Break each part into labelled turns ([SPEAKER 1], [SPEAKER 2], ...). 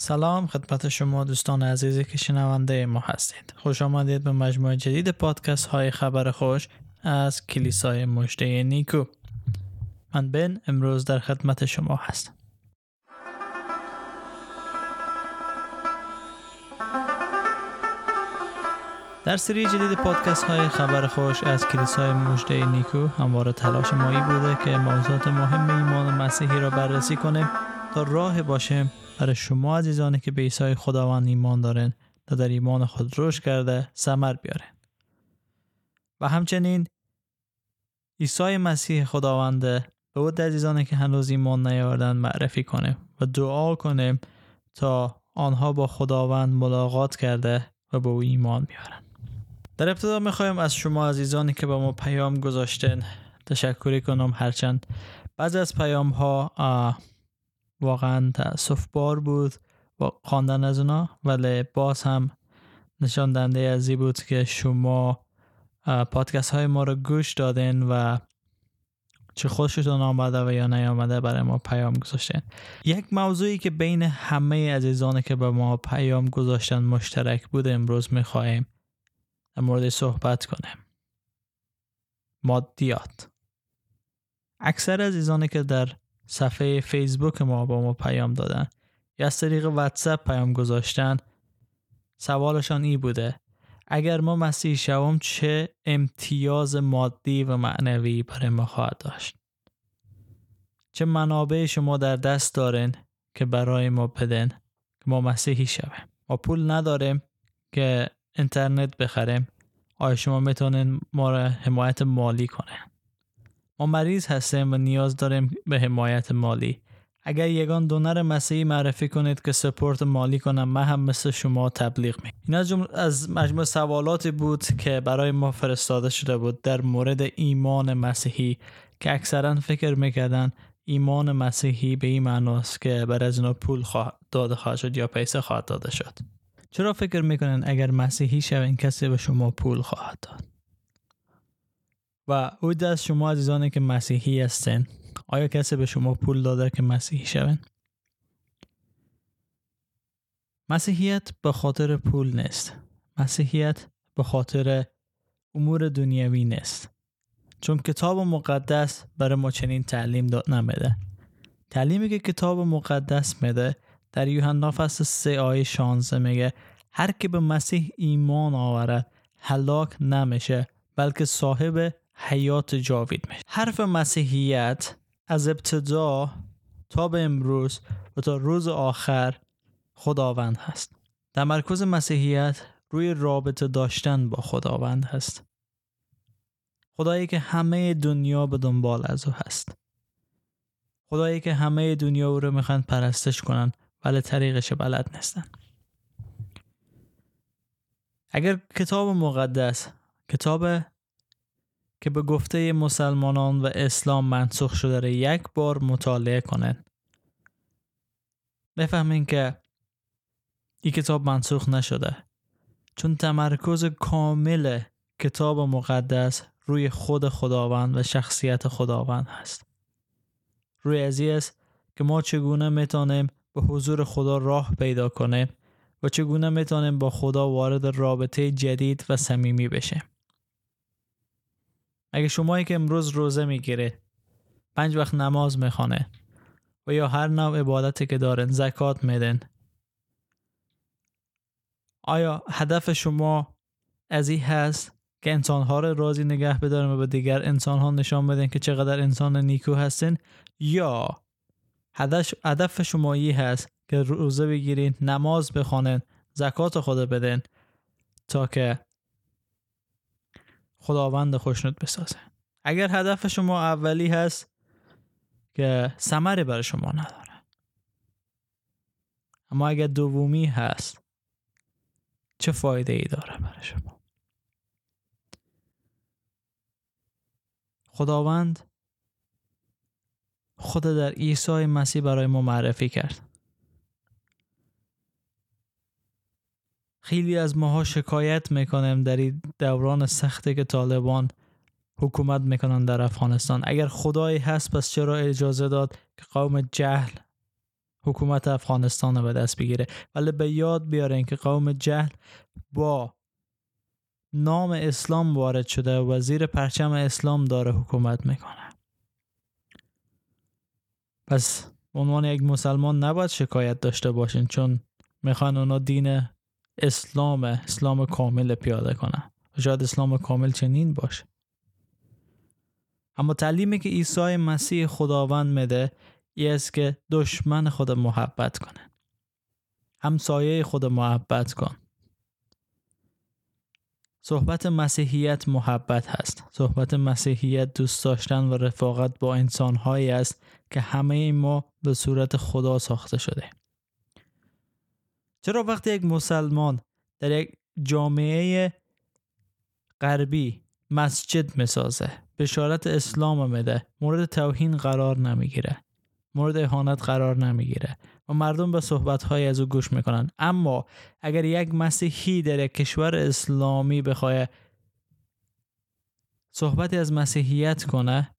[SPEAKER 1] سلام خدمت شما دوستان عزیزی که شنونده ما هستید. خوش آمدید به مجموعه جدید پادکست های خبر خوش از کلیسای مجده نیکو. من بن امروز در خدمت شما هستم. در سری جدید پادکست های خبر خوش از کلیسای مجده نیکو همواره تلاش مایی بوده که موضوعات مهم ایمان مسیحی را بررسی کنیم. تا راه باشیم برای شما عزیزانی که به عیسی خداوند ایمان دارن تا در ایمان خود رشد کرده ثمر بیارن. و همچنین عیسی مسیح خداوند به او عزیزانی که هنوز ایمان نیاوردن معرفی کنه و دعا کنیم تا آنها با خداوند ملاقات کرده و به او ایمان بیارن. در ابتدا می‌خوایم از شما عزیزانی که به ما پیام گذاشتن تشکری کنم. هرچند بعض از پیام ها واقعا تاسف بار بود و خواندن از اونا ولی باز هم نشان دنده ازی بود که شما پادکست های ما رو گوش دادین و چه خوشتون آمده و یا نیامده برای ما پیام گذاشتین. یک موضوعی که بین همه عزیزان که به ما پیام گذاشتن مشترک بود امروز می‌خواهیم در مورد صحبت کنیم. مادیات. اکثر عزیزانی که در صفحه فیسبوک ما با ما پیام دادن. یا از طریق واتساپ پیام گذاشتن. سوالشان ای بوده. اگر ما مسیح شوم چه امتیاز مادی و معنوی برای ما خواهد داشت؟ چه منابع شما در دست دارین که برای ما بدن که ما مسیحی شویم؟ ما پول نداریم که اینترنت بخریم. آیا شما می‌تونین ما را حمایت مالی کنه ما مریض هستیم و نیاز داریم به حمایت مالی. اگر یگان دونر مسیحی معرفی کنید که سپورت مالی کنم من هم مثل شما تبلیغ می این از, از مجموع سوالاتی بود که برای ما فرستاده شده بود در مورد ایمان مسیحی که اکثرا فکر می‌کردن ایمان مسیحی به این معناست که بر از اینا پول داده خواهد شد یا پیسه خواهد داده شد. چرا فکر می‌کنن اگر مسیحی شوین کسی به شما پول خواهد داد؟ و او از شما عزیزانی که مسیحی هستن آیا کسی به شما پول داده که مسیحی شون؟ مسیحیت به خاطر پول نیست. مسیحیت به خاطر امور دنیوی نیست. چون کتاب مقدس برای ما چنین تعلیم داد نمیده. تعلیمی که کتاب مقدس میده در یوحنا فصل 3 آیه 16 میگه هر که به مسیح ایمان آورد هلاک نمیشه بلکه صاحب حیات جاوید میشه. حرف مسیحیت از ابتدا تا به امروز و تا روز آخر خداوند هست. تمرکز مسیحیت روی رابطه داشتن با خداوند هست. خدایی که همه دنیا به دنبال از او هست. خدایی که همه دنیا او رو می‌خوان پرستش کنن ولی طریقش بلد نیستن. اگر کتاب مقدس کتاب که به گفته مسلمانان و اسلام منسوخ شده را یک بار مطالعه کنند. بفهمین که این کتاب منسوخ نشده. چون تمرکز کامل کتاب مقدس روی خود خداوند و شخصیت خداوند هست. روی ازی است که ما چگونه می‌تونیم به حضور خدا راه پیدا کنیم و چگونه می‌تونیم با خدا وارد رابطه جدید و صمیمی بشیم؟ اگه شمایی که امروز روزه می‌گیره پنج وقت نماز می‌خوانه و یا هر نوع عبادتی که دارن زکات میدن. آیا هدف شما از این هست که انسانها رو راضی نگه بدارن و به دیگر انسانها نشان بدن که چقدر انسان نیکو هستن؟ یا هدف, هدف شما ای هست که روزه بگیرین نماز بخوانن زکات خود بدن تا که خداوند خوشنود بسازه. اگر هدف شما اولی هست که ثمری برای شما نداره. اما اگر دومی هست چه فایده ای داره برای شما؟ خداوند خود در عیسی مسیح برای ما معرفی کرد. خیلی از ماها شکایت می‌کنیم در این دوران سختی که طالبان حکومت می‌کنن در افغانستان. اگر خدایی هست پس چرا اجازه داد که قوم جهل حکومت افغانستان رو به دست بگیره؟ ولی به یاد بیارین که قوم جهل با نام اسلام وارد شده و زیر پرچم اسلام داره حکومت می‌کنه. پس عنوان یک مسلمان نباید شکایت داشته باشین چون می‌خوان اونا دین اسلام اسلام کامل پیاده کنن شاید اسلام کامل چنین باشه. اما تعلیمی که عیسی مسیح خداوند میده ای است که دشمن خود محبت کنه. همسایه خود محبت کن. صحبت مسیحیت محبت هست. صحبت مسیحیت دوست داشتن و رفاقت با انسانهایی است که همه ما به صورت خدا ساخته شده. چرا وقتی یک مسلمان در یک جامعه غربی مسجد می‌سازه بشارت اسلام میده مورد توهین قرار نمی‌گیره مورد اهانت قرار نمی‌گیره و مردم به صحبت های از او گوش می‌کنن. اما اگر یک مسیحی در یک کشور اسلامی بخواه صحبتی از مسیحیت کنه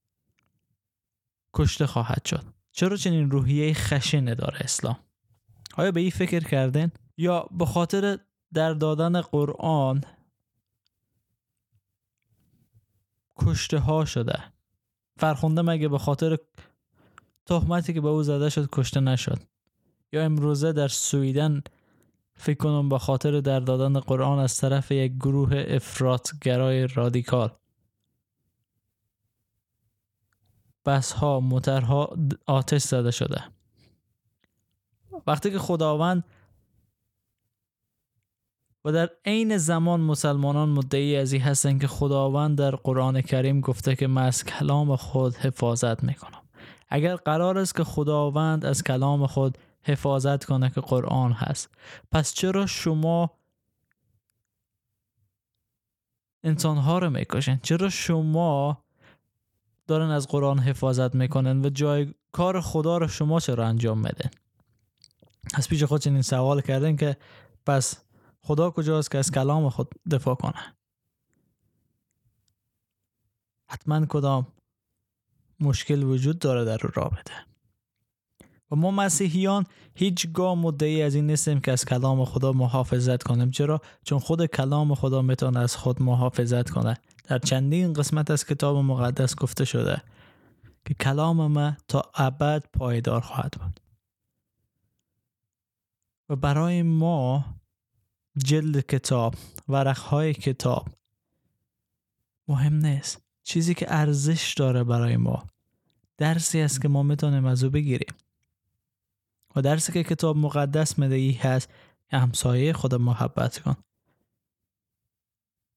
[SPEAKER 1] کشته خواهد شد. چرا چنین روحیه خشنه داره اسلام؟ آیا به این فکر کردن یا به خاطر در دادن قرآن کشته ها شده. فرخونده مگه به خاطر تهمتی که به او زده شد کشته نشد؟ یا امروزه در سویدن فکر کنم به خاطر در دادن قرآن از طرف یک گروه افراطگرای رادیکال. بس ها موترها آتش زده شده. وقتی که خداوند و در عین زمان مسلمانان مدعی از این هستند که خداوند در قرآن کریم گفته که من از کلام خود حفاظت می‌کنم. اگر قرار است که خداوند از کلام خود حفاظت کنه که قرآن هست. پس چرا شما انسان ها رو می‌کشن چرا شما دارن از قرآن حفاظت می‌کنن و جای کار خدا رو شما چرا انجام میدن از پیش خود چنین سوال کردن که پس خدا کجاست که از کلام خود دفاع کنه؟ حتما کدام مشکل وجود داره در رابطه؟ و ما مسیحیان هیچگاه مدعی از این نیستیم که از کلام خدا محافظت کنیم. چرا؟ چون خود کلام خدا می‌تونه از خود محافظت کنه. در چندین قسمت از کتاب مقدس گفته شده که کلام ما تا ابد پایدار خواهد بود. و برای ما جلد کتاب ورقهای کتاب مهم نیست. چیزی که ارزش داره برای ما درسی است که ما می‌تونیم از او بگیریم. و درسی که کتاب مقدس ای هست همسایه خود محبت کن.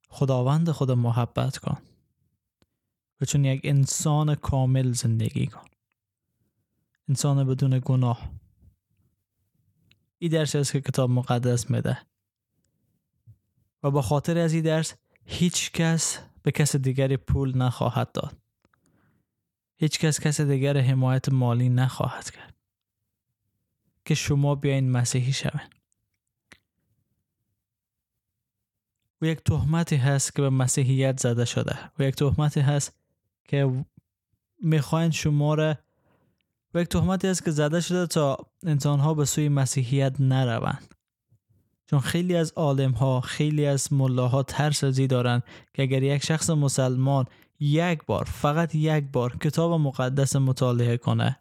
[SPEAKER 1] خداوند خود محبت کن. و چون یک انسان کامل زندگی کن. انسان بدون گناه. این درسی است که کتاب مقدس میده. و با خاطر از این درس هیچ کس به کس دیگری پول نخواهد داد. هیچ کس کس دیگر حمایت مالی نخواهد کرد. که شما بیاین مسیحی شوین. و یک تهمتی هست که به مسیحیت زده شده. و یک تهمتی هست که می‌خواین شما را و یک تهمتی هست که زده شده تا انسان ها به سوی مسیحیت نروند. چون خیلی از عالم ها خیلی از ملاها ترس ازی دارن که اگر یک شخص مسلمان یک بار فقط یک بار کتاب مقدس مطالعه کنه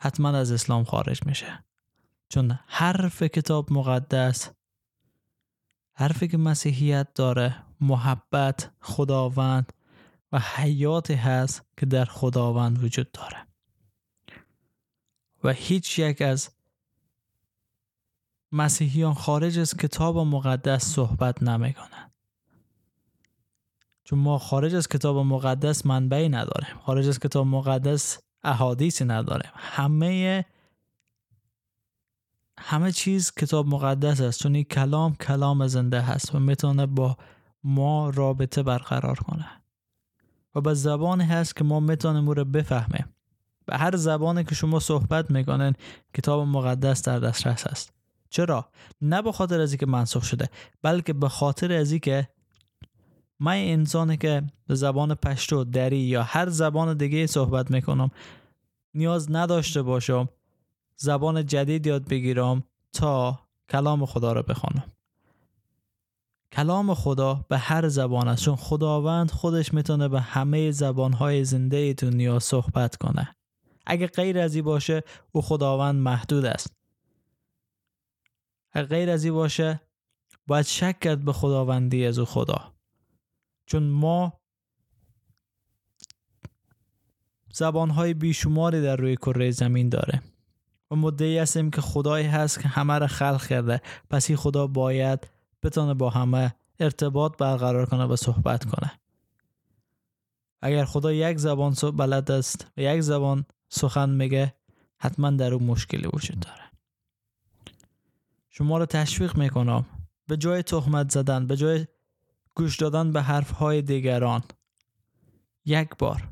[SPEAKER 1] حتما از اسلام خارج میشه. چون حرف کتاب مقدس حرفی که مسیحیت داره محبت خداوند و حیاتی هست که در خداوند وجود داره. و هیچ یک از مسیحیان خارج از کتاب مقدس صحبت نمی‌کنن چون ما خارج از کتاب مقدس منبعی نداریم. خارج از کتاب مقدس احادیثی نداریم. همه همه چیز کتاب مقدس است. چون این کلام کلام زنده هست و می‌تونه با ما رابطه برقرار کنه. و به زبانی هست که ما می‌تونیم او رو بفهمیم. به هر زبانی که شما صحبت می‌کنن کتاب مقدس در دسترس است. چرا؟ نه به خاطر از اینکه منسوخ شده بلکه به خاطر از اینکه من انسانی که به زبان پشتو دری یا هر زبان دیگه صحبت می‌کنم نیاز نداشته باشم زبان جدید یاد بگیرم تا کلام خدا رو بخوانم. کلام خدا به هر زبان است. چون خداوند خودش می‌تونه به همه زبانهای زنده دنیا صحبت کنه. اگه غیر از باشه او خداوند محدود است. اگه غیر از باشه باید شک کرد به خداوندی از او خدا. چون ما زبانهای بیشماری در روی کره زمین داره. و مدعی هستیم که خدایی هست که همه را خلق کرده. پس این خدا باید بتونه با همه ارتباط برقرار کنه و صحبت کنه. اگر خدا یک زبان بلد است و یک زبان سخن میگه حتما در اون مشکلی وجود داره. شما رو تشویق می‌کنم. به جای تهمت زدن به جای گوش دادن به حرف های دیگران یک بار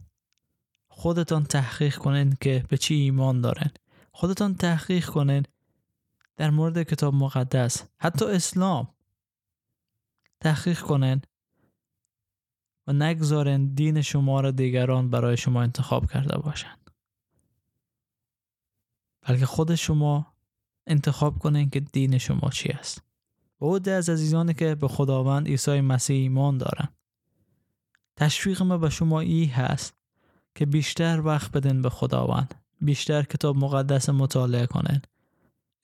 [SPEAKER 1] خودتان تحقیق کنین که به چی ایمان دارن خودتان تحقیق کنین در مورد کتاب مقدس. حتی اسلام تحقیق کنین و نگذارن دین شما را دیگران برای شما انتخاب کرده باشند بلکه خود شما انتخاب کنین که دین شما چی است. و او از عزیزانی که به خداوند عیسی مسیح ایمان دارن. تشویق ما به شما ای هست که بیشتر وقت بدین به خداوند بیشتر کتاب مقدس مطالعه کنین.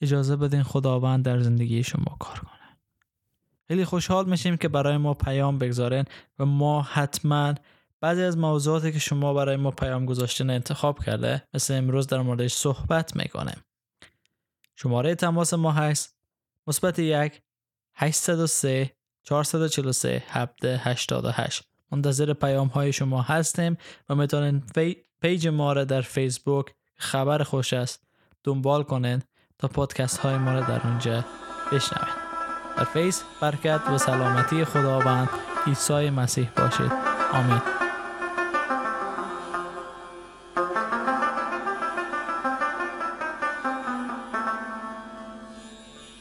[SPEAKER 1] اجازه بدین خداوند در زندگی شما کار کنه. خیلی خوشحال میشیم که برای ما پیام بگذارین و ما حتما بعضی از موضوعاتی که شما برای ما پیام گذاشتین انتخاب کرده مثل امروز در موردش صحبت می‌کنیم. شماره تماس ما هست. مثبت یک 803 443 788 منتظر پیام های شما هستیم و می‌تونین page ما را در فیسبوک خبر خوش است دنبال کنین تا پادکست های ما را در اونجا بشنوین. در فیض برکت و سلامتی خداوند عیسی مسیح باشید. آمین.